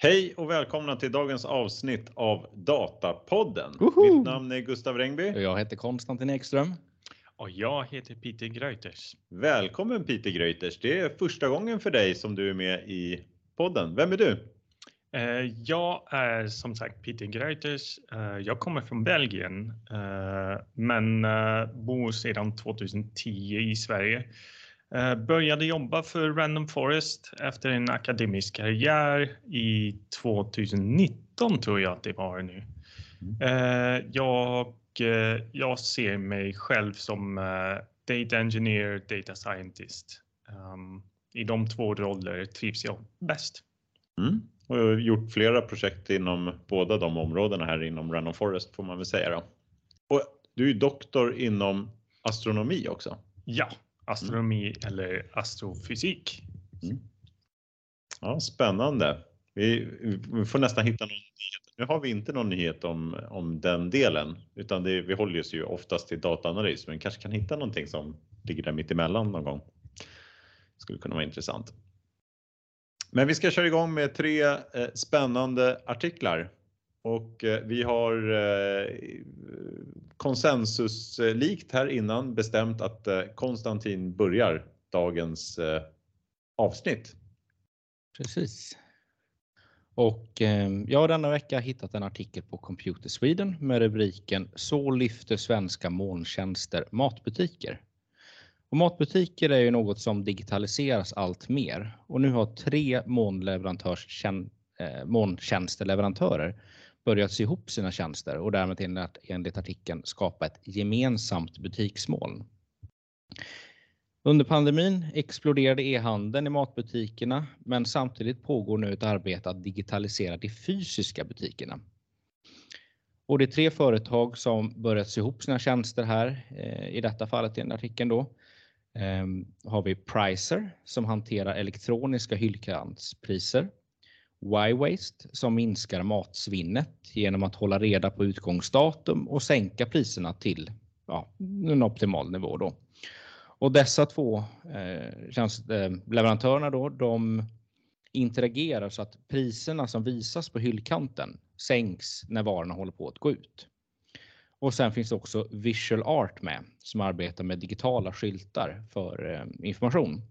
Hej och välkomna till dagens avsnitt av Datapodden. Woho! Mitt namn är Gustav Rengby. Och Jag heter Konstantin Ekström. Och jag heter Peter Greuters. Välkommen Peter Greuters. Det är första gången för dig som du är med i podden. Vem är du? Eh, Jag är som sagt Peter Greuters. Eh, Jag kommer från Belgien eh, men bor sedan 2010 i Sverige. Eh, Började jobba för Random Forest efter en akademisk karriär i 2019 tror jag att det var nu. Eh, Jag, eh, jag ser mig själv som Data Engineer, Data Scientist. Um, I de två roller trivs jag bäst. Mm. Och jag har gjort flera projekt inom båda de områdena här inom Random Forest får man väl säga då. Och du är doktor inom astronomi också. Ja, astronomi eller astrofysik. Mm. Ja, spännande. Vi, vi får nästan hitta någon nyhet. Nu har vi inte någon nyhet om, om den delen, utan det, vi håller oss ju oftast till dataanalys, men kanske kan hitta någonting som ligger där mitt emellan någon gång. Skulle kunna vara intressant. Men vi ska köra igång med tre eh, spännande artiklar och eh, vi har eh, konsensuslikt här innan bestämt att eh, Konstantin börjar dagens avsnitt. Precis. Och jag har denna vecka hittat en artikel på Computer Sweden med rubriken Så lyfter svenska molntjänster matbutiker. Och matbutiker är ju något som digitaliseras allt mer och nu har tre molnleverantörs eh, molntjänsteleverantörer börjat sy ihop sina tjänster och därmed enligt, enligt artikeln skapa ett gemensamt butiksmål. Under pandemin exploderade e-handeln i matbutikerna, men samtidigt pågår nu ett arbete att digitalisera de fysiska butikerna. Och det är tre företag som börjat sy ihop sina tjänster här. Eh, I detta fallet i den artikeln då ehm, har vi Pricer som hanterar elektroniska hyllkantspriser. Y-Waste som minskar matsvinnet genom att hålla reda på utgångsdatum och sänka priserna till ja, en optimal nivå. Då. Och dessa två eh, tjänst, eh, leverantörerna då, de interagerar så att priserna som visas på hyllkanten sänks när varorna håller på att gå ut. Och sen finns det också Visual Art med som arbetar med digitala skyltar för eh, information.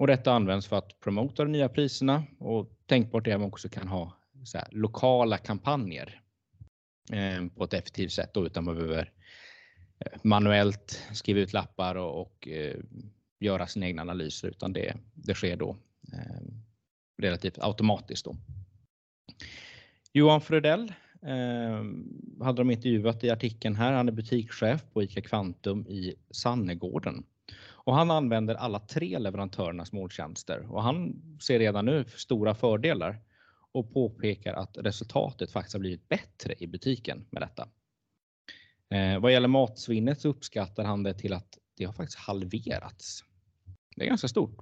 Och detta används för att promota de nya priserna och tänkbart är att man också kan ha så här, lokala kampanjer eh, på ett effektivt sätt då, utan man behöver eh, manuellt skriva ut lappar och, och eh, göra sina egna analyser utan det, det sker då eh, relativt automatiskt. Då. Johan Frödell eh, hade de intervjuat i artikeln här. Han är butikschef på ICA Kvantum i Sannegården och han använder alla tre leverantörernas måltjänster och han ser redan nu stora fördelar och påpekar att resultatet faktiskt har blivit bättre i butiken med detta. Eh, vad gäller matsvinnet så uppskattar han det till att det har faktiskt halverats. Det är ganska stort.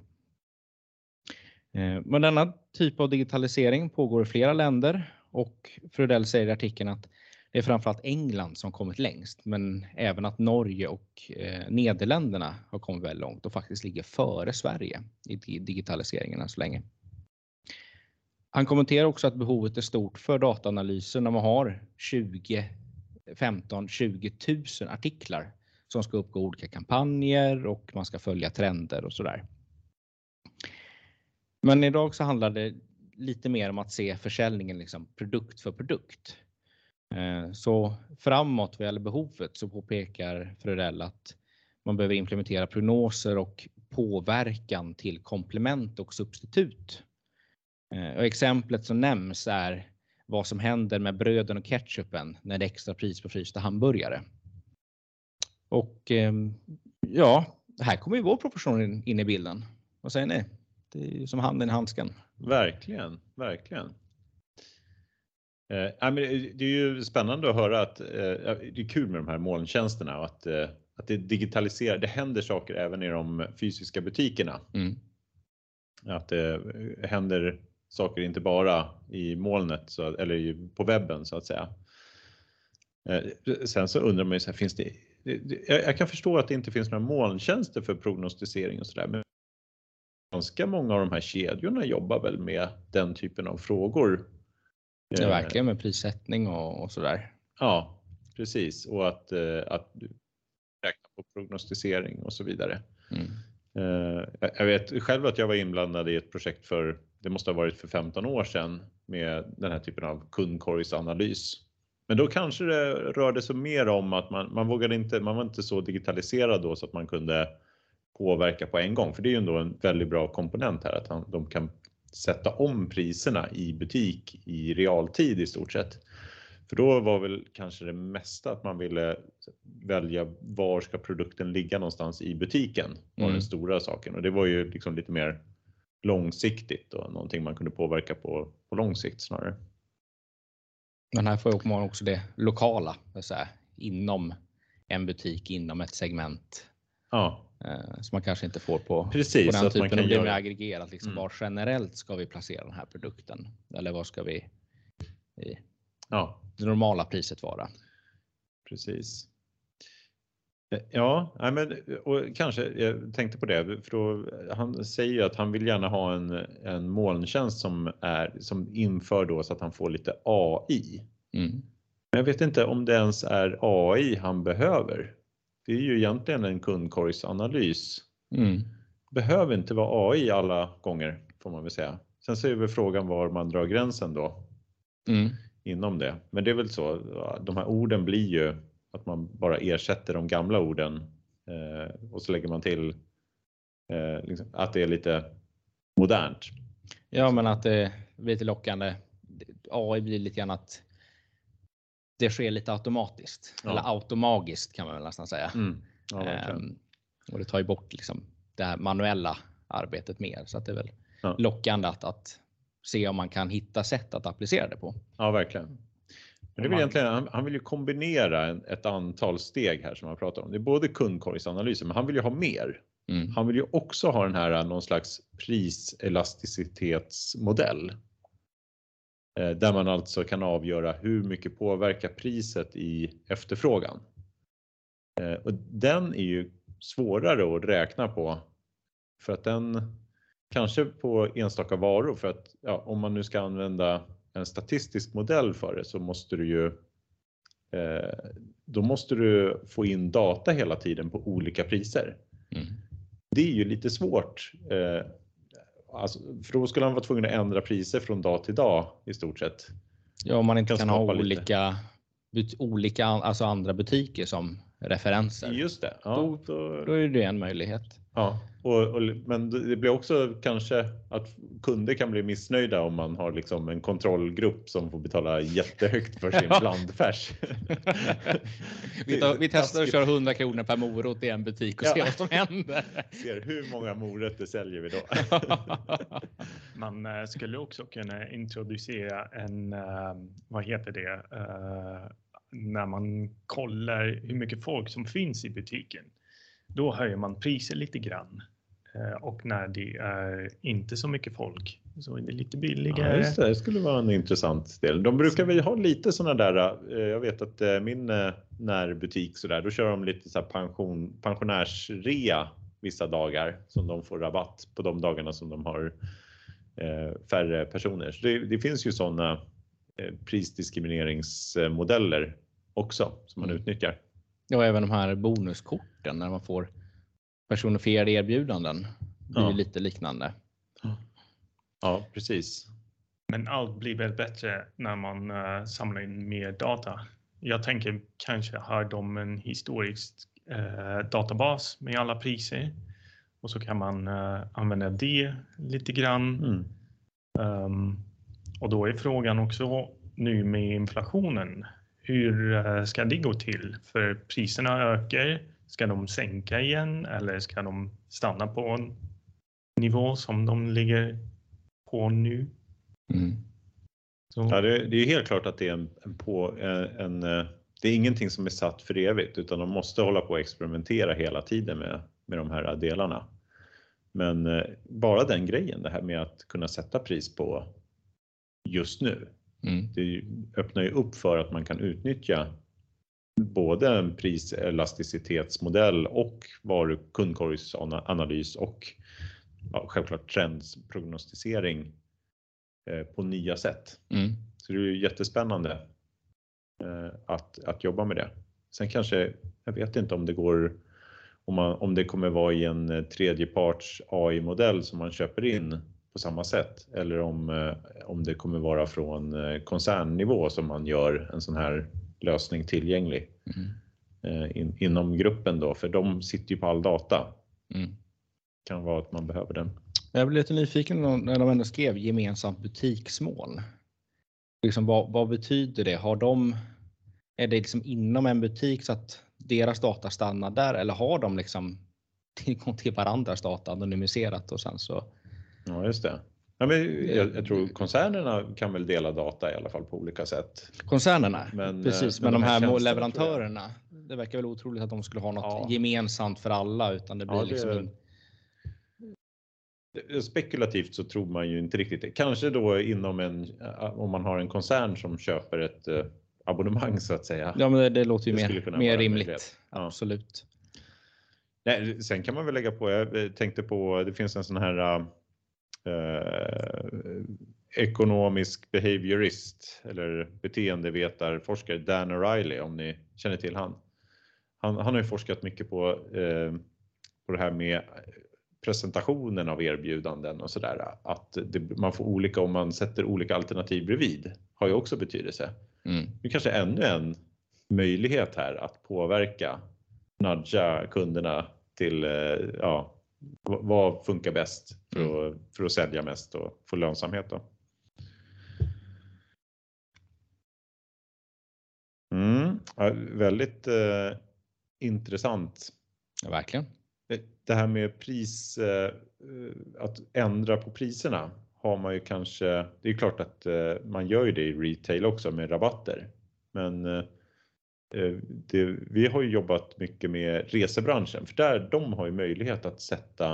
Eh, men denna typ av digitalisering pågår i flera länder och Frödell säger i artikeln att det är framförallt England som kommit längst, men även att Norge och eh, Nederländerna har kommit väldigt långt och faktiskt ligger före Sverige i digitaliseringen än så länge. Han kommenterar också att behovet är stort för dataanalyser när man har 20, 15, 20 000 artiklar som ska uppgå olika kampanjer och man ska följa trender och sådär. Men idag så handlar det lite mer om att se försäljningen liksom produkt för produkt. Eh, så framåt vad gäller behovet så påpekar Frödell att man behöver implementera prognoser och påverkan till komplement och substitut. Eh, och exemplet som nämns är vad som händer med bröden och ketchupen när det är extra pris på frysta hamburgare. Och ehm, ja, här kommer ju vår profession in i bilden. Vad säger ni? Det är ju som handen i handsken. Verkligen, verkligen. Eh, men det är ju spännande att höra att eh, det är kul med de här molntjänsterna och att, eh, att det digitaliserar. Det händer saker även i de fysiska butikerna. Mm. Att det händer saker inte bara i molnet så, eller på webben så att säga. Sen så undrar man ju, så här, finns det, jag kan förstå att det inte finns några molntjänster för prognostisering och sådär. Men ganska många av de här kedjorna jobbar väl med den typen av frågor. Ja, verkligen med prissättning och, och sådär. Ja, precis och att, att räkna på prognostisering och så vidare. Mm. Jag vet själv att jag var inblandad i ett projekt för, det måste ha varit för 15 år sedan med den här typen av kundkorgsanalys. Men då kanske det rörde sig mer om att man, man vågade inte, man var inte så digitaliserad då så att man kunde påverka på en gång. För det är ju ändå en väldigt bra komponent här att de kan sätta om priserna i butik i realtid i stort sett. För då var väl kanske det mesta att man ville välja var ska produkten ligga någonstans i butiken var mm. den stora saken och det var ju liksom lite mer långsiktigt och någonting man kunde påverka på, på lång sikt snarare. Men här får man också det lokala, säga, inom en butik, inom ett segment. Ja. Eh, som man kanske inte får på, Precis, på den typen. Man kan göra... aggregerat. Liksom, mm. Var generellt ska vi placera den här produkten? Eller vad ska vi i ja. det normala priset vara? Precis. Ja, men, och kanske, jag tänkte på det, för då, han säger ju att han vill gärna ha en, en molntjänst som, är, som inför då så att han får lite AI. Mm. Men jag vet inte om det ens är AI han behöver. Det är ju egentligen en kundkorgsanalys. Mm. Behöver inte vara AI alla gånger får man väl säga. Sen så är väl frågan var man drar gränsen då. Mm. Inom det. Men det är väl så, de här orden blir ju att man bara ersätter de gamla orden eh, och så lägger man till eh, liksom, att det är lite modernt. Ja, men att det blir lite lockande. AI blir lite grann att det sker lite automatiskt ja. eller automagiskt kan man väl nästan säga. Mm. Ja, ehm, och det tar ju bort liksom det här manuella arbetet mer så att det är väl ja. lockande att, att se om man kan hitta sätt att applicera det på. Ja, verkligen. Men det vill egentligen, han, han vill ju kombinera en, ett antal steg här som han pratar om. Det är både kundkorgsanalysen, men han vill ju ha mer. Mm. Han vill ju också ha den här någon slags priselasticitetsmodell. Eh, där man alltså kan avgöra hur mycket påverkar priset i efterfrågan. Eh, och den är ju svårare att räkna på för att den kanske på enstaka varor för att ja, om man nu ska använda en statistisk modell för det så måste du ju eh, då måste du få in data hela tiden på olika priser. Mm. Det är ju lite svårt. Eh, alltså, för då skulle han vara tvungen att ändra priser från dag till dag i stort sett. Ja, om man inte kan, kan ha olika, olika alltså andra butiker som referenser. Just det. Ja, då, då, då är det en möjlighet. Ja, och, och, men det blir också kanske att kunder kan bli missnöjda om man har liksom en kontrollgrupp som får betala jättehögt för sin blandfärs. vi, tar, vi testar att köra 100 kronor per morot i en butik och ja. ser vad som händer. Ser hur många morötter säljer vi då? man eh, skulle också kunna introducera en, eh, vad heter det, eh, när man kollar hur mycket folk som finns i butiken då höjer man priser lite grann. Eh, och när det är inte så mycket folk så är det lite billigare. Ja, just det, det skulle vara en intressant del. De brukar väl ha lite sådana där, eh, jag vet att eh, min närbutik så där, då kör de lite så pension, pensionärsrea vissa dagar som de får rabatt på de dagarna som de har färre personer. Så det, det finns ju sådana prisdiskrimineringsmodeller också som man mm. utnyttjar. Ja, även de här bonuskorten när man får personifierade erbjudanden. Det är ja. lite liknande. Ja, precis. Men allt blir väl bättre när man uh, samlar in mer data. Jag tänker kanske har de en historisk uh, databas med alla priser och så kan man uh, använda det lite grann. Mm. Um, och då är frågan också nu med inflationen hur eh, ska det gå till? För priserna ökar. Ska de sänka igen eller ska de stanna på en nivå som de ligger på nu? Mm. Ja, det, det, är helt klart att det är en, en, på, eh, en, eh, det är ingenting som är satt för evigt utan de måste hålla på och experimentera hela tiden med, med de här delarna. Men bara den grejen, det här med att kunna sätta pris på just nu. Mm. Det öppnar ju upp för att man kan utnyttja både en priselasticitetsmodell och varu kundkorgsanalys och ja, självklart trendsprognostisering eh, på nya sätt. Mm. Så det är ju jättespännande eh, att, att jobba med det. Sen kanske, jag vet inte om det går, om, man, om det kommer vara i en eh, tredjeparts AI-modell som man köper in på samma sätt eller om, eh, om det kommer vara från eh, koncernnivå som man gör en sån här lösning tillgänglig Mm. eh, in, inom gruppen då, för de sitter ju på all data. Mm. kan vara att man behöver den. Jag blev lite nyfiken när de- när de ändå skrev gemensamt butiksmål. Liksom, vad, vad betyder det? Har de, är det liksom inom en butik så att deras data stannar där eller har de liksom tillgång till varandras data anonymiserat och sen så? Ja, just det. Ja, men jag, jag tror koncernerna kan väl dela data i alla fall på olika sätt. Koncernerna, Men, precis. eh, Men, men de här leverantörerna, det verkar väl otroligt att de skulle ha något Ja. gemensamt för alla utan det blir Ja, det- liksom in, Spekulativt så tror man ju inte riktigt det. Kanske då inom en, om man har en koncern som köper ett eh, abonnemang så att säga. Ja, men det, det låter ju Det mer, mer en rimligt. Ja. Absolut. Nej, sen kan man väl lägga på, jag eh, tänkte på, det finns en sån här eh, ekonomisk behaviorist eller beteendevetarforskare, Dan O'Reilly om ni känner till han. Han, han har ju forskat mycket på, eh, på det här med presentationen av erbjudanden och sådär. Att det, man får olika om man sätter olika alternativ bredvid har ju också betydelse. Mm. Det är kanske ännu en möjlighet här att påverka, nudga kunderna till eh, ja, vad funkar bäst för att, för att sälja mest och få lönsamhet. Då. Mm, ja, väldigt eh, intressant. Ja, verkligen. Det- här med pris, eh, att ändra på priserna har man ju kanske, det är klart att eh, man gör ju det i retail också med rabatter. Men eh, det, vi har ju jobbat mycket med resebranschen för där de har ju möjlighet att sätta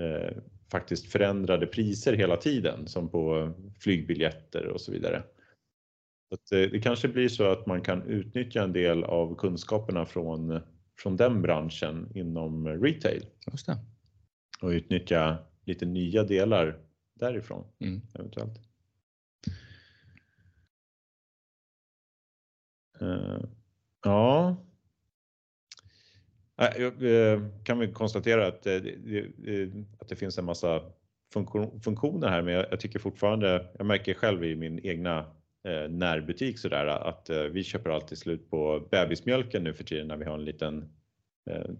eh, faktiskt förändrade priser hela tiden som på flygbiljetter och så vidare. Så att, eh, det kanske blir så att man kan utnyttja en del av kunskaperna från, från den branschen inom retail det. och utnyttja lite nya delar därifrån Mm. eventuellt. Eh, ja. Nej, jag, eh, kan vi konstatera att, eh, det, eh, att det finns en massa funktion, funktioner här men jag, tycker fortfarande, jag märker själv i min egna eh, närbutik sådär att eh, vi köper alltid slut på bebismjölken nu för tiden när vi har en liten eh,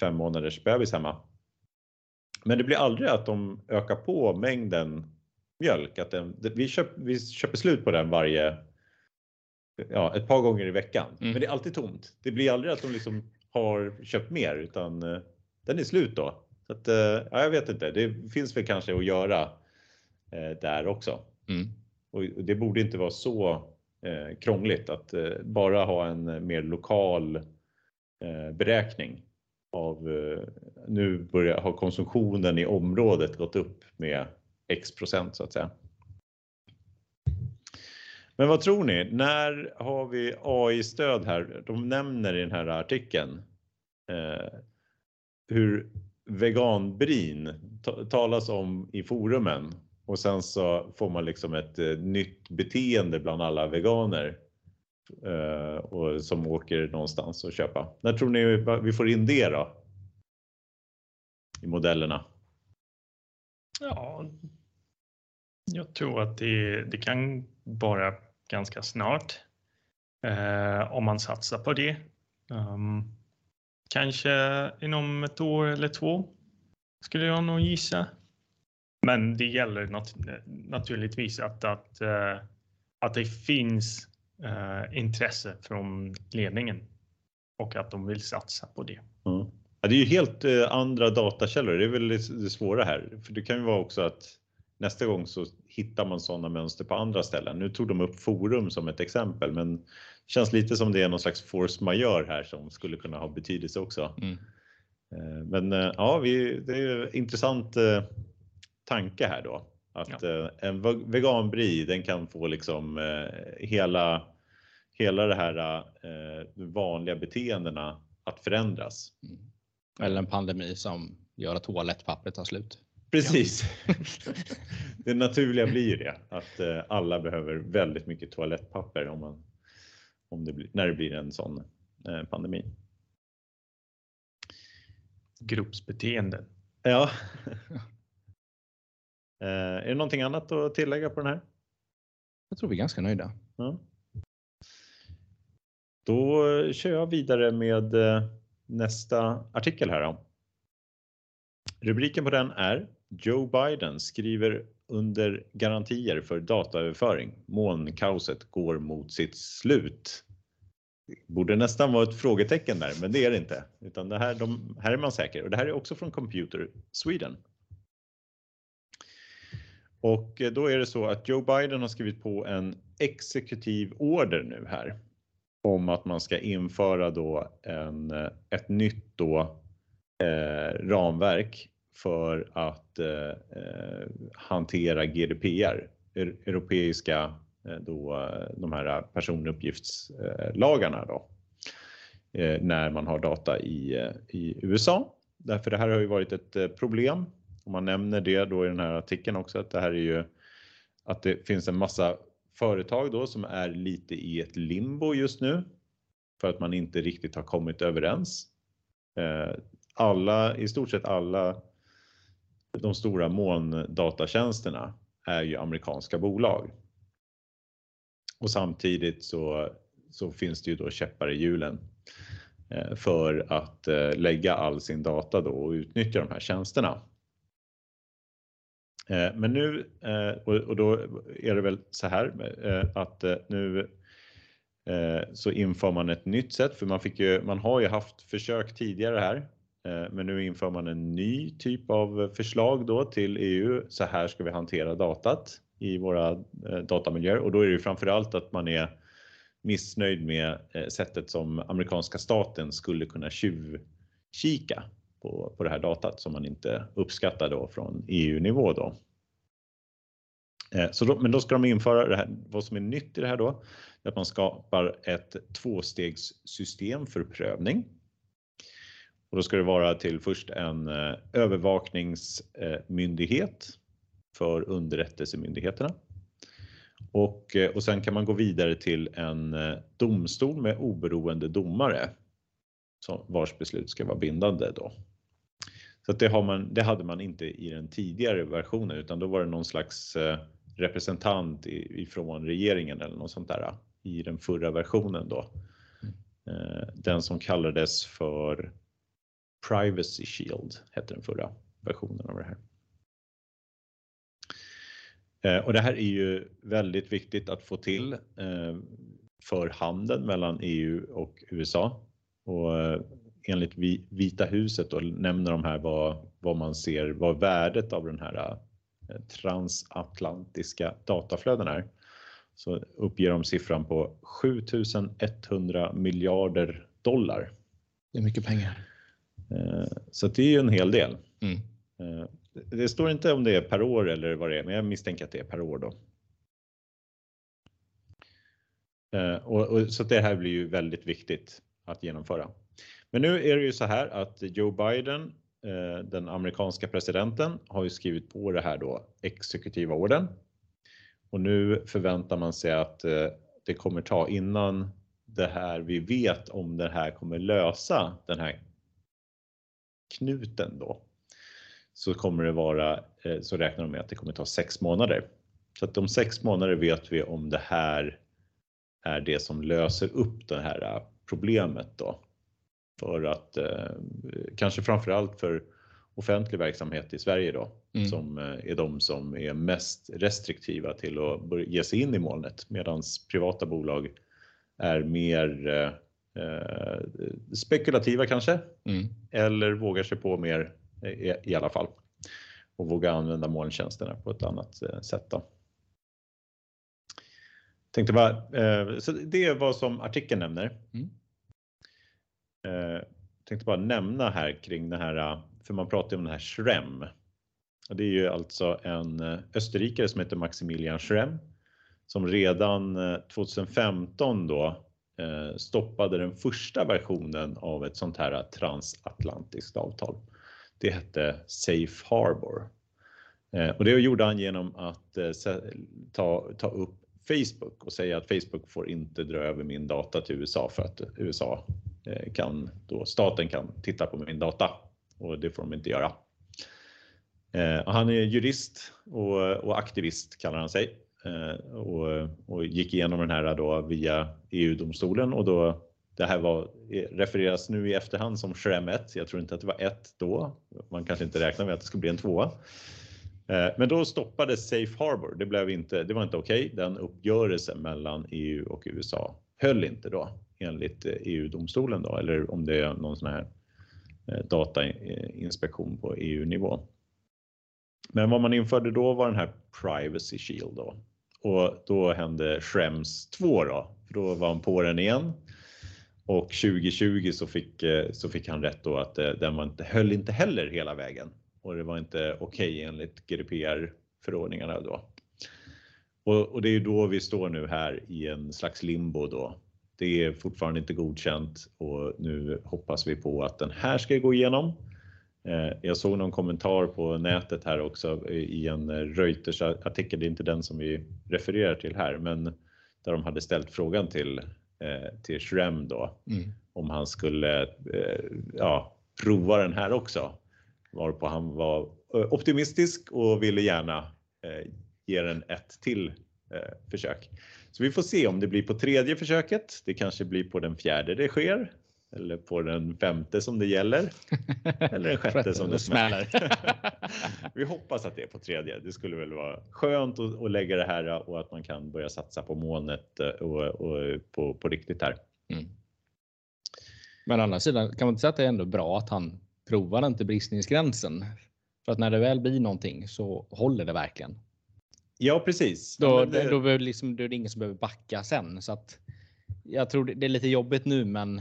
fem månaders bebis hemma. Men det blir aldrig att de ökar på mängden mjölk. Att den, vi, köp, vi köper slut på den varje, ja, ett par gånger i veckan. Mm. Men det är alltid tomt. Det blir aldrig att de liksom har köpt mer utan eh, den är slut då. Så att, eh, ja, jag vet inte, det finns väl kanske att göra eh, där också. Mm. Och det borde inte vara så eh, krångligt att bara ha en mer lokal beräkning av nu börjar ha konsumtionen i området gått upp med x procent så att säga. Men vad tror ni? När har vi AI-stöd här? De nämner i den här artikeln eh, hur veganbrin talas om i forumen och sen så får man liksom ett eh, nytt beteende bland alla veganer eh, och som åker någonstans och köpa. När tror ni vi får in det då? I modellerna? Ja, jag tror att det, det kan vara ganska snart eh, om man satsar på det. Um, kanske inom ett år eller två skulle jag nog gissa. Men det gäller nat naturligtvis att, att, uh, att det finns uh, intresse från ledningen och att de vill satsa på det. Mm. Ja, det är ju helt uh, andra datakällor. Det är väl det det svåra här. För det kan ju vara också att nästa gång så hittar man sådana mönster på andra ställen. Nu tog de upp forum som ett exempel, men det känns lite som det är någon slags force majeure här som skulle kunna ha betydelse också. Mm. Eh, Men eh, ja, vi, det är ju intressant eh, tanke här då. Att eh, en ve- veganbri, den kan få liksom hela, hela det här vanliga beteendena att förändras. Mm. Eller en pandemi som gör att toalettpappret tar slut. Precis. det naturliga blir ju det att eh, alla behöver väldigt mycket toalettpapper om man, om det blir, när det blir en sån eh, pandemi. Gruppsbeteende. Ja. Eh, är det någonting annat att tillägga på den här? Jag tror vi är ganska nöjda. Ja. Då kör jag vidare med nästa artikel här. Då. Rubriken på den är Joe Biden skriver under garantier för dataöverföring. Molnkaoset går mot sitt slut. Borde nästan vara ett frågetecken där, men det är det inte. Utan det här, de, här är man säker. Och det här är också från Computer Sweden. Och eh, då är det så att Joe Biden har skrivit på en exekutiv order nu här om att man ska införa då en, eh, ett nytt då, eh, ramverk för att eh, eh hantera GDPR, europeiska eh, då, eh, de här personuppgiftslagarna då, eh, när man har data i, eh, i USA. Därför det här har ju varit ett problem och man nämner det då i den här artikeln också att det här är ju att det finns en massa företag då som är lite i ett limbo just nu för att man inte riktigt har kommit överens. Alla, i stort sett alla de stora molndatatjänsterna är ju amerikanska bolag. Och samtidigt så, så finns det ju då käppar i hjulen eh, för att eh, lägga all sin data då och utnyttja de här tjänsterna. Eh, men nu, och då är det väl så här att nu så inför man ett nytt sätt, för man, fick ju, man har ju haft försök tidigare här Eh, men nu inför man en ny typ av förslag då till EU. Så här ska vi hantera datat i våra eh, datamiljöer och då är det framförallt att man är missnöjd med eh, sättet som amerikanska staten skulle kunna tjuvkika på, på det här datat som man inte uppskattar då från EU-nivå då. Så då, men då ska de införa det här, vad som är nytt i det här då, är att man skapar ett tvåstegssystem för prövning och då ska det vara till först en eh, övervakningsmyndighet för underrättelsemyndigheterna. Och, eh, och sen kan man gå vidare till en eh, domstol med oberoende domare vars beslut ska vara bindande då. Så det, har man, det hade man inte i den tidigare versionen utan då var det någon slags representant ifrån regeringen eller något sånt där i den förra versionen då. Den som kallades för Privacy Shield hette den förra versionen av det här. Eh, och det här är ju väldigt viktigt att få till eh, för handeln mellan EU och USA. Och eh, enligt Vita huset då nämner de här vad, vad man ser vad värdet av den här transatlantiska dataflöden är. Så uppger de siffran på 7100 miljarder dollar. Det är mycket pengar. Eh, så det är ju en hel del. Mm. Eh, det står inte om det är per år eller vad det är, men jag misstänker att det är per år då. Eh, och, och, så det här blir ju väldigt viktigt att genomföra. Men nu är det ju så här att Joe Biden, den amerikanska presidenten, har ju skrivit på det här då exekutiva orden. Och nu förväntar man sig att det kommer ta innan det här vi vet om det här kommer lösa den här knuten då så kommer det vara, eh, så räknar de med att det kommer ta sex månader. Så att om sex månader vet vi om det här är det som löser upp det här eh, problemet då. För att eh, kanske framförallt för offentlig verksamhet i Sverige då, mm. som är de som är mest restriktiva till att ge sig in i molnet medan privata bolag är mer eh, spekulativa kanske. Mm. Eller vågar sig på mer i, i alla fall. Och vågar använda molntjänsterna på ett annat eh, sätt. Då. Tänkte bara, eh, så det är vad som artikeln nämner. Mm. Eh, tänkte bara nämna här kring det här, för man pratar om den här Schrem. Och det är ju alltså en eh, österrikare som heter Maximilian Schrem som redan 2015 eh, då Eh, Eh, stoppade den första versionen av ett sånt här transatlantiskt avtal. Det hette Safe Harbor eh, Och det gjorde han genom att eh, ta, ta upp Facebook och säga att Facebook får inte dra över min data till USA för att USA kan då staten kan titta på min data och det får de inte göra. Han är jurist och, och aktivist kallar han sig Eh, och, och gick igenom den här då via EU-domstolen och då det här var, eh, refereras nu i efterhand som Schrem 1. Jag tror inte att det var 1 då. Man kanske inte räknar med att det skulle bli en tvåa. Eh, men då stoppades Safe Harbor. Det, blev inte, det var inte okej. Okay. Den uppgörelsen mellan EU och USA höll inte då enligt e EU-domstolen då, eller om det är någon sån här datainspektion på EU-nivå. Men vad man införde då var den här Privacy Shield då och då hände Schrems 2 då, för då var han på den igen och 2020 så fick, eh, så fick han rätt då att eh, den var inte, höll inte heller hela vägen och det var inte okej okay enligt GDPR-förordningarna då. Och, och, det är då vi står nu här i en slags limbo då. Det är fortfarande inte godkänt och nu hoppas vi på att den här ska gå igenom. Jag såg någon kommentar på nätet här också i en Reuters artikel, det är inte den som vi refererar till här, men där de hade ställt frågan till till Shrem då mm. om han skulle ja, prova den här också. Varpå han var optimistisk och ville gärna ge den ett till försök. Så vi får se om det blir på tredje försöket. Det kanske blir på den fjärde det sker eller på den femte som det gäller. Eller den sjätte som det smäller. Vi hoppas att det är på tredje. Det skulle väl vara skönt att, att lägga det här och att man kan börja satsa på molnet och, och på, på riktigt här. Mm. Men å andra sidan kan man inte säga att det är ändå bra att han provar den till bristningsgränsen. För att när det väl blir någonting så håller det verkligen. Ja, precis. Då, det... då, då, liksom, då är det ingen som behöver backa sen. Så att jag tror det är lite jobbigt nu, men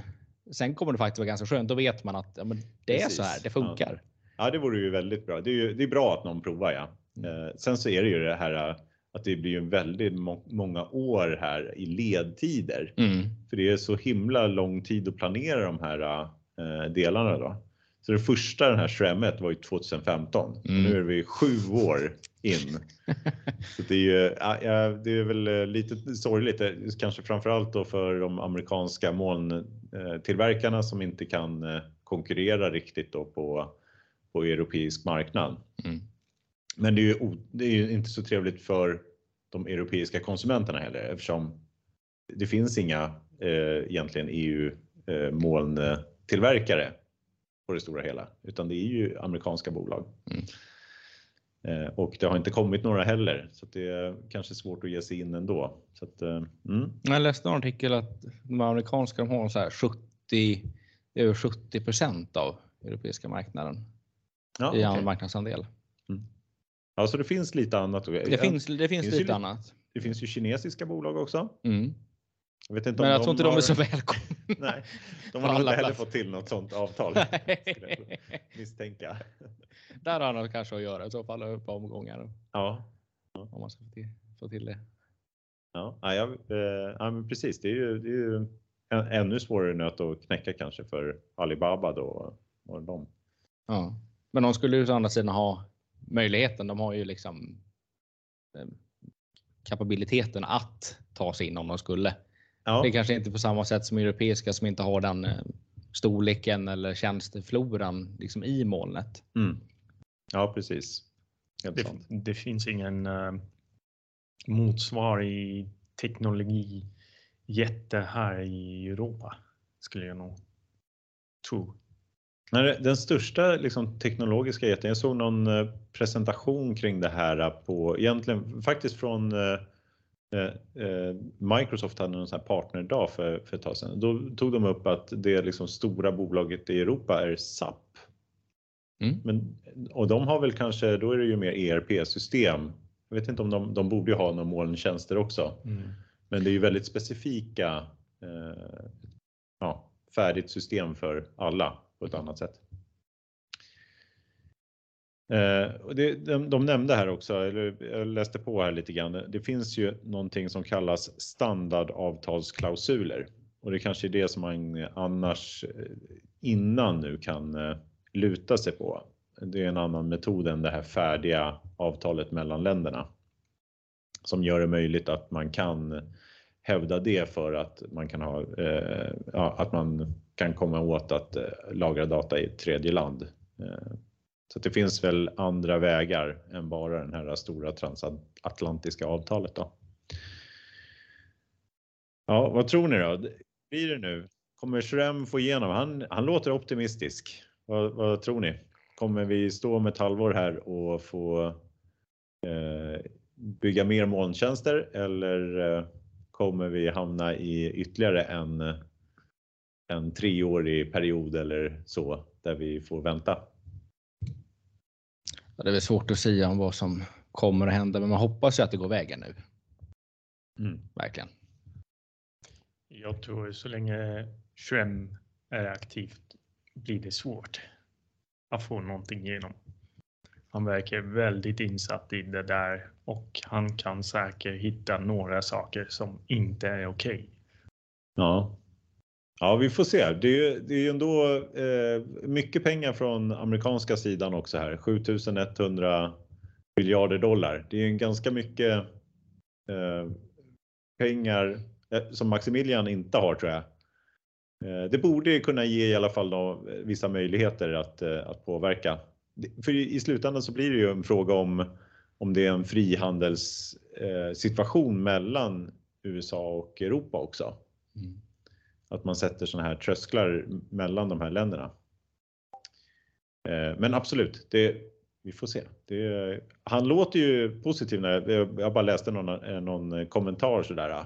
Sen kommer det faktiskt vara ganska skönt. Då vet man att ja, men det Precis. är så här. Det funkar. Ja. ja, det vore ju väldigt bra. Det är, ju, det är bra att någon provar. Ja. Mm. Eh, sen så är det ju det här eh, att det blir ju väldigt må många år här i ledtider. Mm. För det är så himla lång tid att planera de här eh, delarna då. Så det första den här Shremet var ju 2015. Mm. Nu är vi sju år in. Så det är ju, ja, det är väl eh, lite sorgligt, kanske framförallt då för de amerikanska molntillverkarna som inte kan eh, konkurrera riktigt då på, på europeisk marknad. Mm. Men det är, ju, det är ju inte så trevligt för de europeiska konsumenterna heller eftersom det finns inga eh, egentligen EU eh, på det stora hela, utan det är ju amerikanska bolag. Mm. Eh, och det har inte kommit några heller, så det är kanske svårt att ge sig in ändå. Så att, eh, mm. Jag läste en artikel att de amerikanska de har så här 70, över 70 procent av europeiska marknaden ja, i okay. marknadsandel. Mm. Ja, så det finns lite annat. Det, finns, det finns, finns lite ju, annat. Det finns ju kinesiska bolag också. Mm. Jag vet inte Men jag tror inte har... de är så välkomna. Nej, de har inte heller fått till något sånt avtal. misstänka. Där har han kanske att göra i så fall ett par omgångar. Ja. Om man ska få till, få till det. Ja, ja, eh, ja men precis. Det är ju, det är ju en, ännu svårare nöt att knäcka kanske för Alibaba då och dem. Ja, men de skulle ju å andra sidan ha möjligheten. De har ju liksom eh, kapabiliteten att ta sig in om de skulle. Ja. Det är kanske inte på samma sätt som europeiska som inte har den eh, storleken eller tjänstefloran liksom i molnet. Mm. Ja, precis. Det, det, finns ingen uh, motsvar i teknologi jätte här i Europa skulle jag nog tro. Den största liksom, teknologiska jätten, jag såg någon eh, presentation kring det här på, egentligen faktiskt från Eh, eh, Microsoft hade en sån här partnerdag för, för ett tag sedan. Då tog de upp att det liksom stora bolaget i Europa är SAP. Mm. Men, och de har väl kanske, då är det ju mer ERP-system. Jag vet inte om de, de borde ha några molntjänster också. Mm. Men det är ju väldigt specifika, eh, ja, färdigt system för alla på ett annat sätt. Eh, det, de, de nämnde här också, eller jag läste på här lite grann, det finns ju någonting som kallas standardavtalsklausuler och det kanske är det som man annars eh, innan nu kan eh, luta sig på. det är en annan metod än det här färdiga avtalet mellan länderna som gör det möjligt att man kan eh, hävda det för att man kan ha eh, ja, att man kan komma åt att eh, lagra data i ett tredje land. Eh, så det finns väl andra vägar än bara den här stora transatlantiska avtalet. Då. Ja, vad tror ni då? Blir det nu? Kommer Schrem få igenom? Han, han låter optimistisk. Vad, vad, tror ni? Kommer vi stå om ett halvår här och få eh, bygga mer molntjänster eller eh, kommer vi hamna i ytterligare en, en treårig period eller så där vi får vänta? Det är väl svårt att säga om vad som kommer att hända, men man hoppas ju att det går vägen nu. Mm. Verkligen. Jag tror så länge Shrem är aktivt blir det svårt att få någonting igenom. Han verkar väldigt insatt i det där och han kan säkert hitta några saker som inte är okej. Okay. Ja. Ja, vi får se. Det är, det är ju ändå eh, mycket pengar från amerikanska sidan också här. 7100 miljarder dollar. Det är ju ganska mycket eh, pengar eh, som Maximilian inte har tror jag. Eh, det borde kunna ge i alla fall då, eh, vissa möjligheter att, eh, att påverka. För i slutändan så blir det ju en fråga om om det är en frihandelssituation eh, mellan USA och Europa också. Mm. Att man sätter sådana här trösklar mellan de här länderna. Eh, men absolut, det, vi får se. Det, han låter ju positiv när jag, jag bara läste någon, eh, någon kommentar sådär.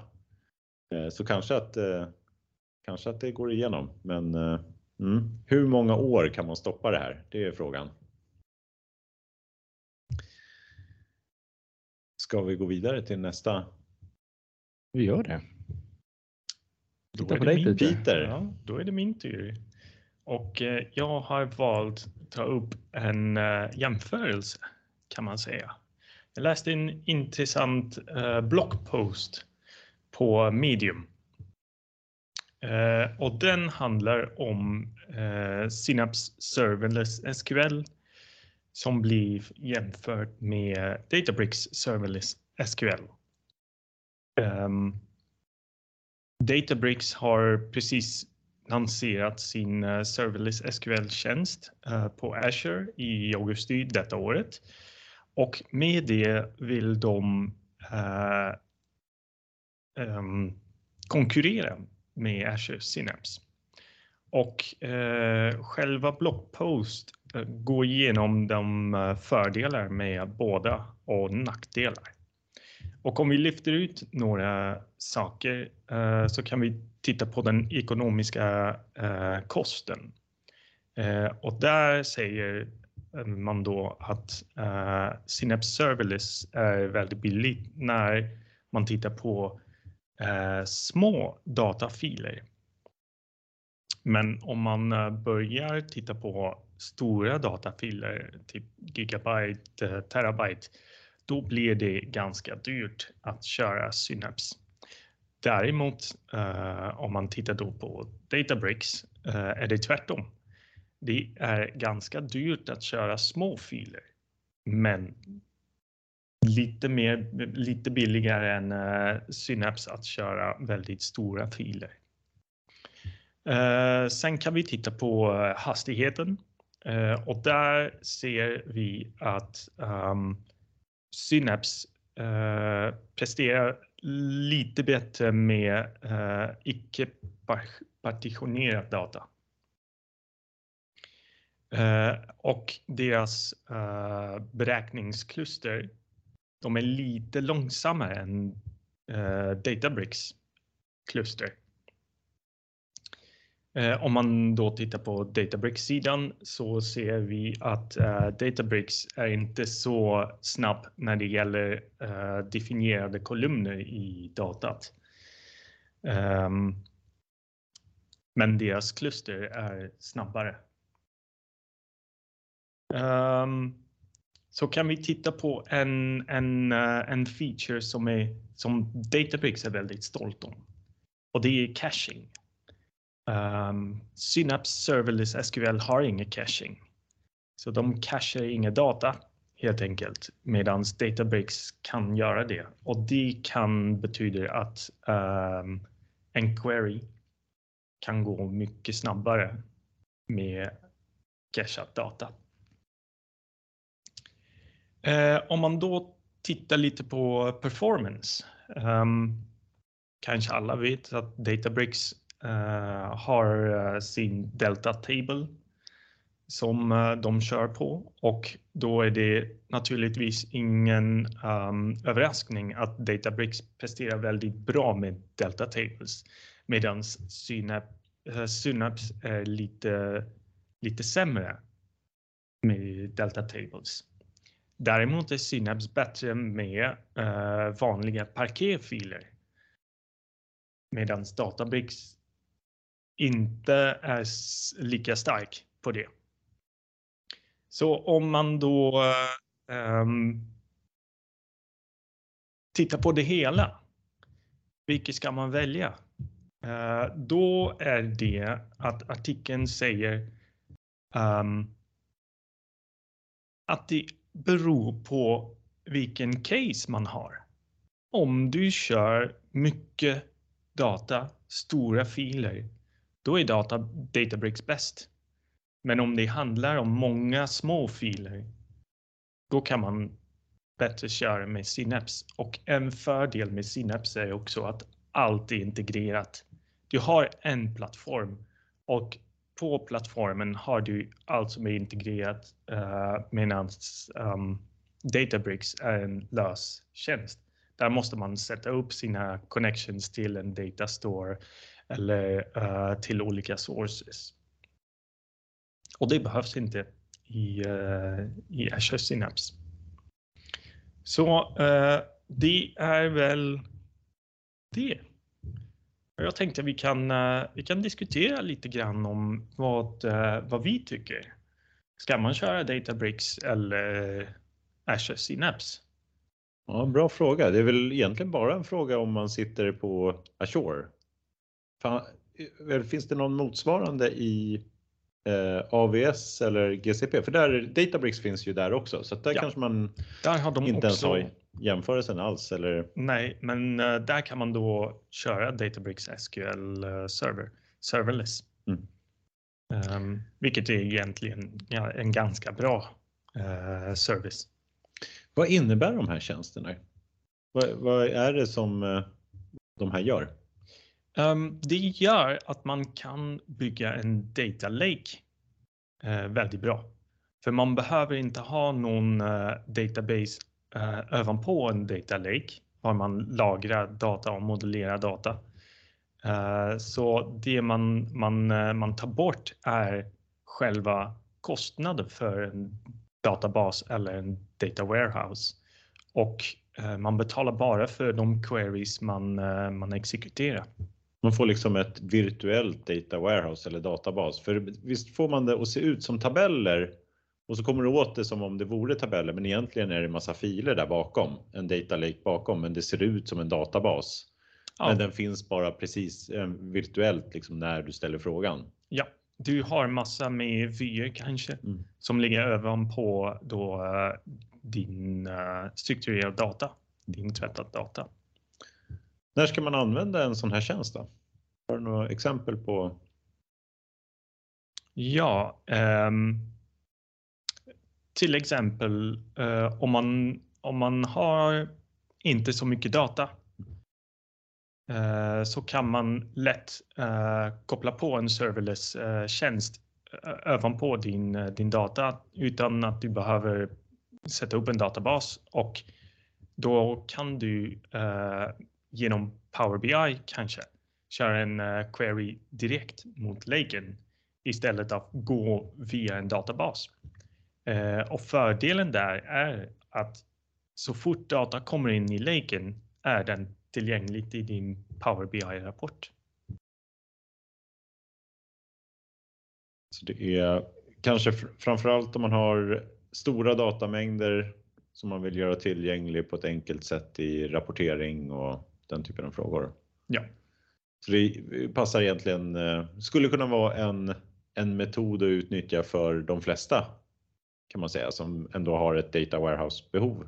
Eh, så kanske att kanske att det går igenom, men mm, hur många år kan man stoppa det här? Det är frågan. Ska vi gå vidare till nästa? Vi gör det. Då är det, dig, min, Peter. Ja, då är det min tur. Och eh, jag har valt att ta upp en eh, jämförelse kan man säga. Jag läste en intressant bloggpost på Medium Eh, och den handlar om eh, Synapse Serverless SQL som blir jämfört med Databricks Serverless SQL. Um, ehm, Databricks har precis lanserat sin eh, Serverless SQL-tjänst eh, på Azure i augusti detta året. Och med det vill de uh, um, konkurrera med Azure Synapse. Och eh, själva blockpost eh, går igenom de fördelar med båda och nackdelar. Och om vi lyfter ut några saker eh, så kan vi titta på den ekonomiska eh, kosten. Eh, och där säger eh, man då att eh, Synapse Serverless är väldigt billigt när man tittar på eh, små datafiler. Men om man börjar titta på stora datafiler, typ gigabyte, eh, terabyte, då blir det ganska dyrt att köra Synapse. Däremot eh, om man tittar då på Databricks eh, är det tvärtom. Det är ganska dyrt att köra små filer, men lite, mer, lite billigare än eh, Synapse att köra väldigt stora filer. Eh, sen kan vi titta på eh, hastigheten eh, och där ser vi att um, Synapse eh, presterar lite bättre med eh, icke partitionerad data. Eh, och deras beräkningskluster de är lite långsammare än eh, Databricks kluster. Eh, om man då tittar på Databricks-sidan så ser vi att eh, Databricks är inte så snabb när det gäller eh, definierade kolumner i datat. Um, men deras kluster är snabbare. Um, så kan vi titta på en, en, eh, en feature som, är, som Databricks är väldigt stolt om. Och det är caching. Um, Synapse Serverless SQL har ingen caching. Så de cachar inga data helt enkelt, medan Databricks kan göra det. Och det kan betyda att um, en query kan gå mycket snabbare med cachat data. Eh, om man då tittar lite på performance. Um, kanske alla vet att Databricks Eh, har uh, sin Delta Table som uh, de kör på och då är det naturligtvis ingen um, överraskning att Databricks presterar väldigt bra med Delta Tables medan Synapse, Synapse är lite, lite sämre med Delta Tables. Däremot är Synapse bättre med uh, vanliga parkerfiler Medan Databricks inte är lika stark på det. Så om man då um, tittar på det hela, vilket ska man välja? Uh, då är det att artikeln säger um, att det beror på vilken case man har. Om du kör mycket data, stora filer, då är data, Databricks bäst. Men om det handlar om många små filer, då kan man bättre köra med Synapse. Och en fördel med Synapse är också att allt är integrerat. Du har en plattform och på plattformen har du allt som är integrerat uh, medan um, Databricks är en lös tjänst. Där måste man sätta upp sina connections till en datastore eller uh, till olika sources. Och det behövs inte i, uh, i Azure Synapse. Så eh, det är väl det. Jag tänkte vi kan, vi kan diskutera lite grann om vad, vad vi tycker. Ska man köra Databricks eller Azure Synapse? Ja, bra fråga. Det är väl egentligen bara en fråga om man sitter på Azure. Finns det någon motsvarande i eh, AVS eller GCP? För där, Databricks finns ju där också, så där ja. kanske man inte också... ens har jämförelsen alls? Eller? Nej, men uh, där kan man då köra Databricks SQL uh, Server, serverless. Mm. Um, vilket är egentligen ja, en ganska bra uh, service. Vad innebär de här tjänsterna? Vad, vad är det som de här gör? Um, det gör att man kan bygga en data lake eh, väldigt bra. För man behöver inte ha någon eh, database uh, ovanpå en data lake var man lagrar data och modellerar data. Så det man, man, man tar bort är själva kostnaden för en databas eller en data warehouse. Och man betalar bara för de queries man, eh, man exekuterar. Man får liksom ett virtuellt data warehouse eller databas. För visst får man det att se ut som tabeller och så kommer du åt det som om det vore tabeller, men egentligen är det massa filer där bakom, en data lake bakom, men det ser ut som en databas. Ja. Men den finns bara precis eh, virtuellt liksom när du ställer frågan. Ja, du har massa med vyer kanske mm. som ligger ovanpå då uh, din uh, strukturerad data, din tvättad data. När ska man använda en sån här tjänst då? Har du några exempel på? Ja, um, till exempel eh, om, man, om man har inte så mycket data eh, så kan man lätt eh, koppla på en serverless eh, tjänst eh, ovanpå din, din data utan att du behöver sätta upp en databas och då kan du genom Power BI kanske köra en eh, query direkt mot laken istället att gå via en databas. Uh, och fördelen där är att så fort data kommer in i laken är den tillgänglig i din Power BI-rapport. Så det är kanske framförallt om man har stora datamängder som man vill göra tillgänglig på ett enkelt sätt i rapportering och den typen av frågor. Ja. Så det passar egentligen, eh, skulle kunna vara en, en metod att utnyttja för de flesta kan man säga som ändå har ett data warehouse behov.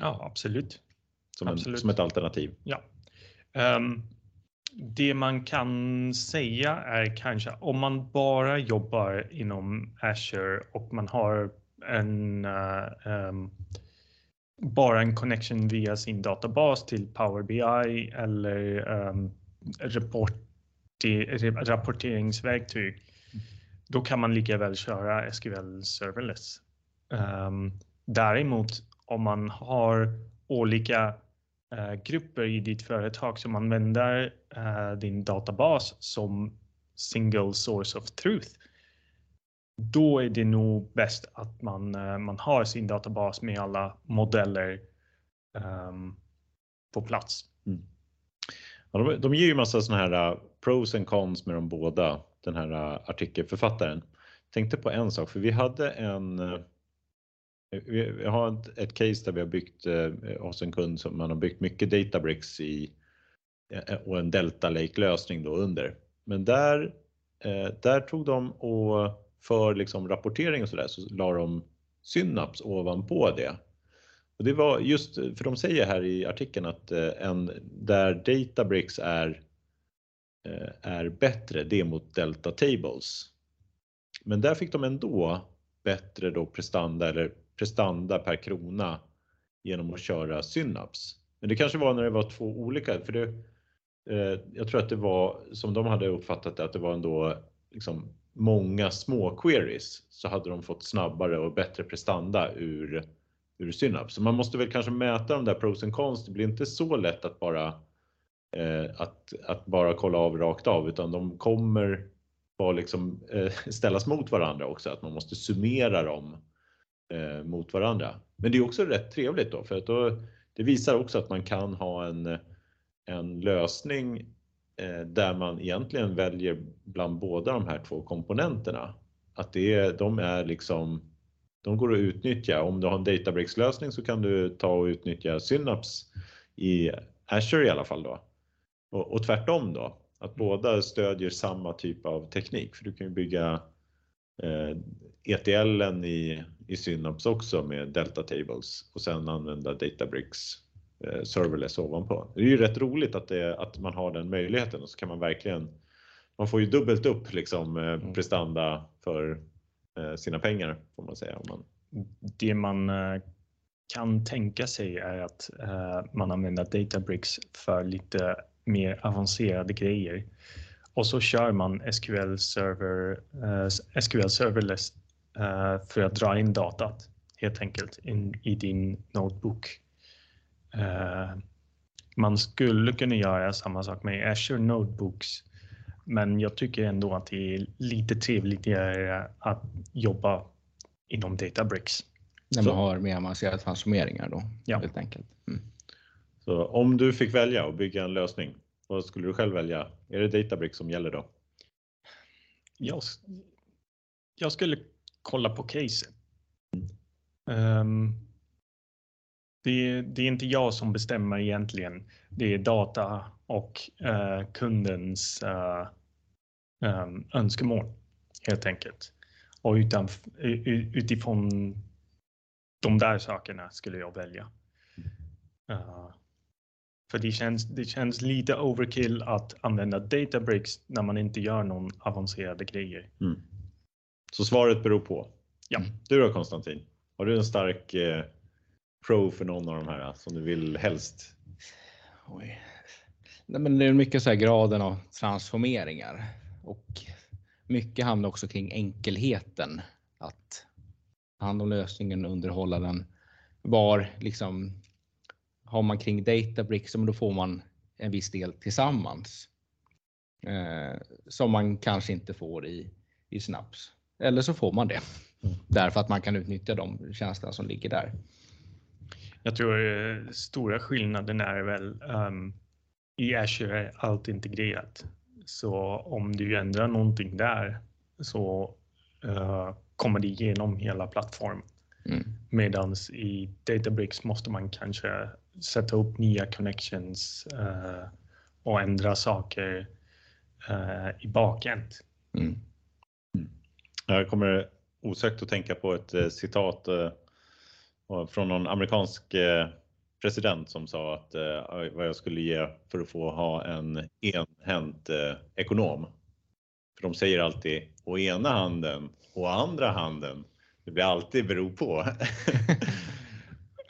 Ja, absolut. Som, en, Absolut. som ett alternativ. Ja. Ehm, det man kan säga är kanske om man bara jobbar inom Azure och man har en eh, ehm, bara en connection via sin databas till Power BI eller ehm, um, rapport, rapporteringsverktyg. Då kan man lika väl köra SQL serverless. Um, däremot om man har olika uh, grupper i ditt företag som använder uh, din databas som single source of truth. Då är det nog bäst att man, eh, man har sin databas med alla modeller um, på plats. Mm. Ja, de, de ger ju massa sådana här uh, pros and cons med de båda, den här uh, artikelförfattaren. Tänkte på en sak, för vi hade en uh, vi har ett, ett case där vi har byggt hos en kund som man har byggt mycket Databricks i och en Delta Lake lösning då under. Men där, där tog de och för liksom rapportering och sådär så la de Synaps ovanpå det. Och det var just, för de säger här i artikeln att eh, en, där Databricks är, eh, är bättre, det är mot Delta Tables. Men där fick de ändå bättre då prestanda eller prestanda per krona genom att köra Synaps. Men det kanske var när det var två olika, för det, eh, jag tror att det var som de hade uppfattat det, att det var ändå liksom många små queries så hade de fått snabbare och bättre prestanda ur, ur Synapse. Så man måste väl kanske mäta de där pros and cons. Det blir inte så lätt att bara eh, att, att bara kolla av rakt av utan de kommer vara liksom, eh, ställas mot varandra också, att man måste summera dem eh, mot varandra. Men det är också rätt trevligt då för att då, det visar också att man kan ha en, en lösning Eh, där man egentligen väljer bland båda de här två komponenterna. Att det är, de är liksom, de går att utnyttja. Om du har en Databricks lösning så kan du ta och utnyttja Synapse i Azure i alla fall då. Och, och tvärtom då, att båda stödjer samma typ av teknik för du kan ju bygga eh, ETLen i, i Synapse också med Delta Tables och sen använda Databricks serverless ovanpå. Det är ju rätt roligt att, det, att man har den möjligheten och så kan man verkligen, man får ju dubbelt upp liksom eh, prestanda för eh, sina pengar får man säga. Om man... Det man eh, kan tänka sig är att eh, man använder Databricks för lite mer avancerade grejer. Och så kör man SQL, server, SQL serverless för att dra in datat helt enkelt in, i din notebook. Uh, man skulle kunna göra samma sak med Azure Notebooks men jag tycker ändå att det är lite trevligare att jobba inom Databricks. När man har mer avancerade transformeringar då ja. helt enkelt. Mm. Så om du fick välja och bygga en lösning, vad skulle du själv välja? Är det Databricks som gäller då? Jag, jag skulle kolla på caset. Um, det, det, är inte jag som bestämmer egentligen. Det är data och uh, kundens uh, um, önskemål helt enkelt. Och utan, utifrån de där sakerna skulle jag välja. Uh, för det känns, det känns lite overkill att använda Databricks när man inte gör någon avancerade grejer. Mm. Så svaret beror på? Ja. Du då Konstantin? Har du en stark eh, pro för någon av de här som du vill helst? Oj. Nej, men det är mycket så här graden av transformeringar och mycket handlar också kring enkelheten att ta hand om lösningen, underhålla den. Var liksom har man kring Databricks, då får man en viss del tillsammans. Eh, som man kanske inte får i, i Snaps. Eller så får man det. Mm. Därför att man kan utnyttja de tjänsterna som ligger där. Jag tror eh, stora skillnaden är väl um, i Azure är allt integrerat. Så om du ändrar någonting där så uh, kommer det igenom hela plattformen. Mm. Medan i Databricks måste man kanske sätta upp nya connections uh, och ändra saker uh, i bakend. Mm. Jag kommer osökt att tänka på ett citat från någon amerikansk eh, president som sa att eh, vad jag skulle ge för att få ha en enhänt eh, ekonom. För de säger alltid å ena handen och andra handen. Det blir alltid bero på.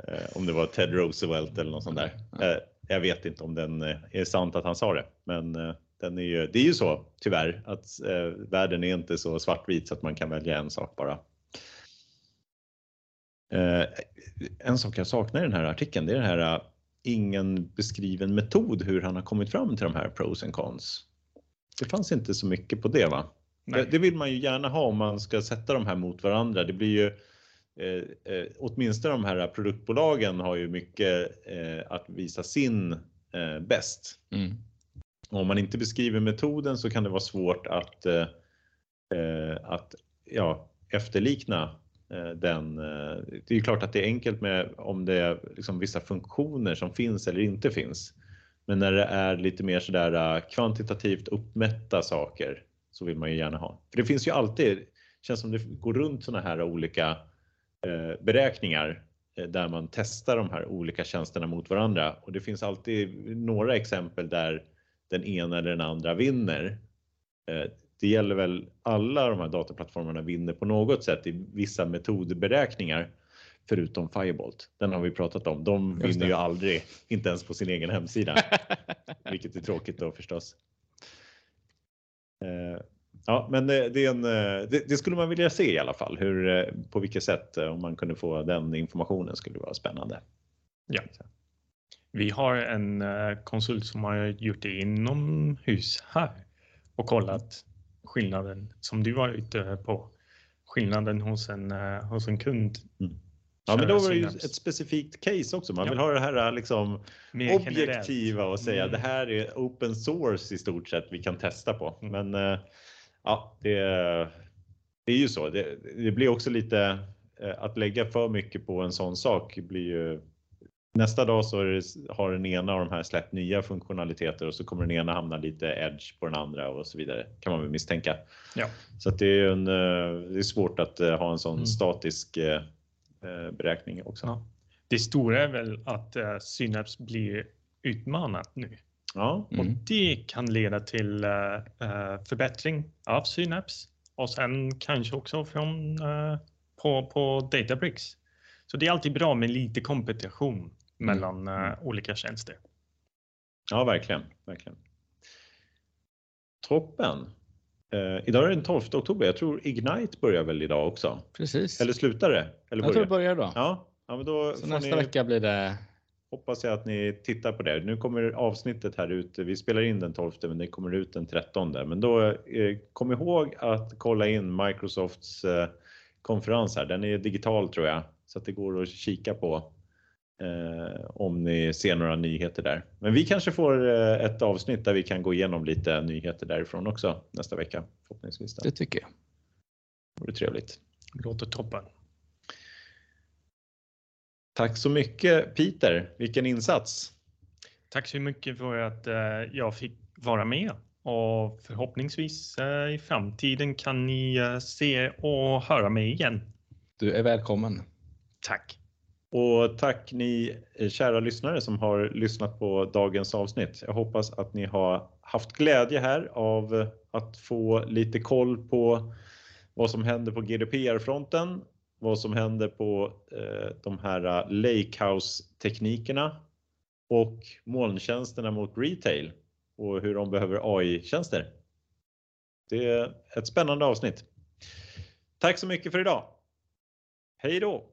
Eh, om det var Ted Roosevelt eller något sånt där. Eh, jag vet inte om den eh, är sant att han sa det, men den är ju, det är ju så tyvärr att världen är inte så svartvit så att man kan välja en sak bara. En sak jag saknar i den här artikeln, det är den här ingen beskriven metod hur han har kommit fram till de här pros and cons. Det fanns inte så mycket på det va? Det, det, vill man ju gärna ha om man ska sätta de här mot varandra. Det blir ju eh, eh, åtminstone de här produktbolagen har ju mycket eh, att visa sin eh, bäst. Mm. Om man inte beskriver metoden så kan det vara svårt att, eh, eh att ja, efterlikna eh, Eh, den. Eh, det är ju klart att det är enkelt med om det är liksom vissa funktioner som finns eller inte finns. Men när det är lite mer sådär eh, kvantitativt uppmätta saker så vill man ju gärna ha. För det finns ju alltid, känns som det går runt sådana här olika beräkningar där man testar de här olika tjänsterna mot varandra och det finns alltid några exempel där den ena eller den andra vinner. Eh, det gäller väl alla de här dataplattformarna vinner på något sätt i vissa metodberäkningar förutom Firebolt. Den har vi pratat om. De vinner ju aldrig, inte ens på sin egen hemsida, vilket är tråkigt då förstås. Ja, men det, det, en, eh, det, det, skulle man vilja se i alla fall. Hur, eh, på vilket sätt, eh, om man kunde få den informationen skulle vara spännande. Ja. Vi har en konsult som har gjort det inomhus här och kollat skillnaden som du var ute på. Skillnaden hos en, hos en kund. Mm. Ja, men då var det ju ett specifikt case också. Man ja. vill ha det här liksom objektiva och säga mm. det här är open source i stort sett vi kan testa på. Mm. Men ja, det, det är ju så. Det, det, blir också lite eh, att lägga för mycket på en sån sak blir ju Nästa dag så det, har den ena av de här släppt nya funktionaliteter och så kommer den ena hamna lite edge på den andra och så vidare kan man väl misstänka. Ja. Så att det är, en, eh, det är svårt att eh, ha en sån mm. statisk beräkning också. Ja. Det stora är väl att Synapse blir utmanat nu. Ja. Mm. Och det kan leda till förbättring av Synapse och sen kanske också från, på, på Databricks. Så det är alltid bra med lite kompetition. Mellan uh, olika tjänster. Ja, verkligen. verkligen. Toppen. Uh, idag är det den 12 oktober. Jag tror Ignite börjar väl idag också? Precis. Eller slutar det? Eller jag tror det börjar då. Ja, ja men då Så nästa ni... vecka blir det hoppas jag att ni tittar på det. Nu kommer avsnittet här ut. Vi spelar in den 12 men det kommer ut den 13. Men då eh, kom ihåg att kolla in Microsofts eh, konferens här. Den är digital tror jag så att det går att kika på eh, om ni ser några nyheter där. Men vi kanske får eh, ett avsnitt där vi kan gå igenom lite nyheter därifrån också nästa vecka förhoppningsvis. Det tycker jag. Det vore trevligt. Låter toppen. Tack så mycket Peter, vilken insats! Tack så mycket för att eh, jag fick vara med och förhoppningsvis eh, i framtiden kan ni eh, se och höra mig igen. Du är välkommen. Tack! Och tack ni eh, kära lyssnare som har lyssnat på dagens avsnitt. Jag hoppas att ni har haft glädje här av eh, att få lite koll på vad som händer på GDPR-fronten vad som händer på eh, de här eh, lakehouse-teknikerna och molntjänsterna mot retail och hur de behöver AI-tjänster. Det är ett spännande avsnitt. Tack så mycket för idag. Hej då!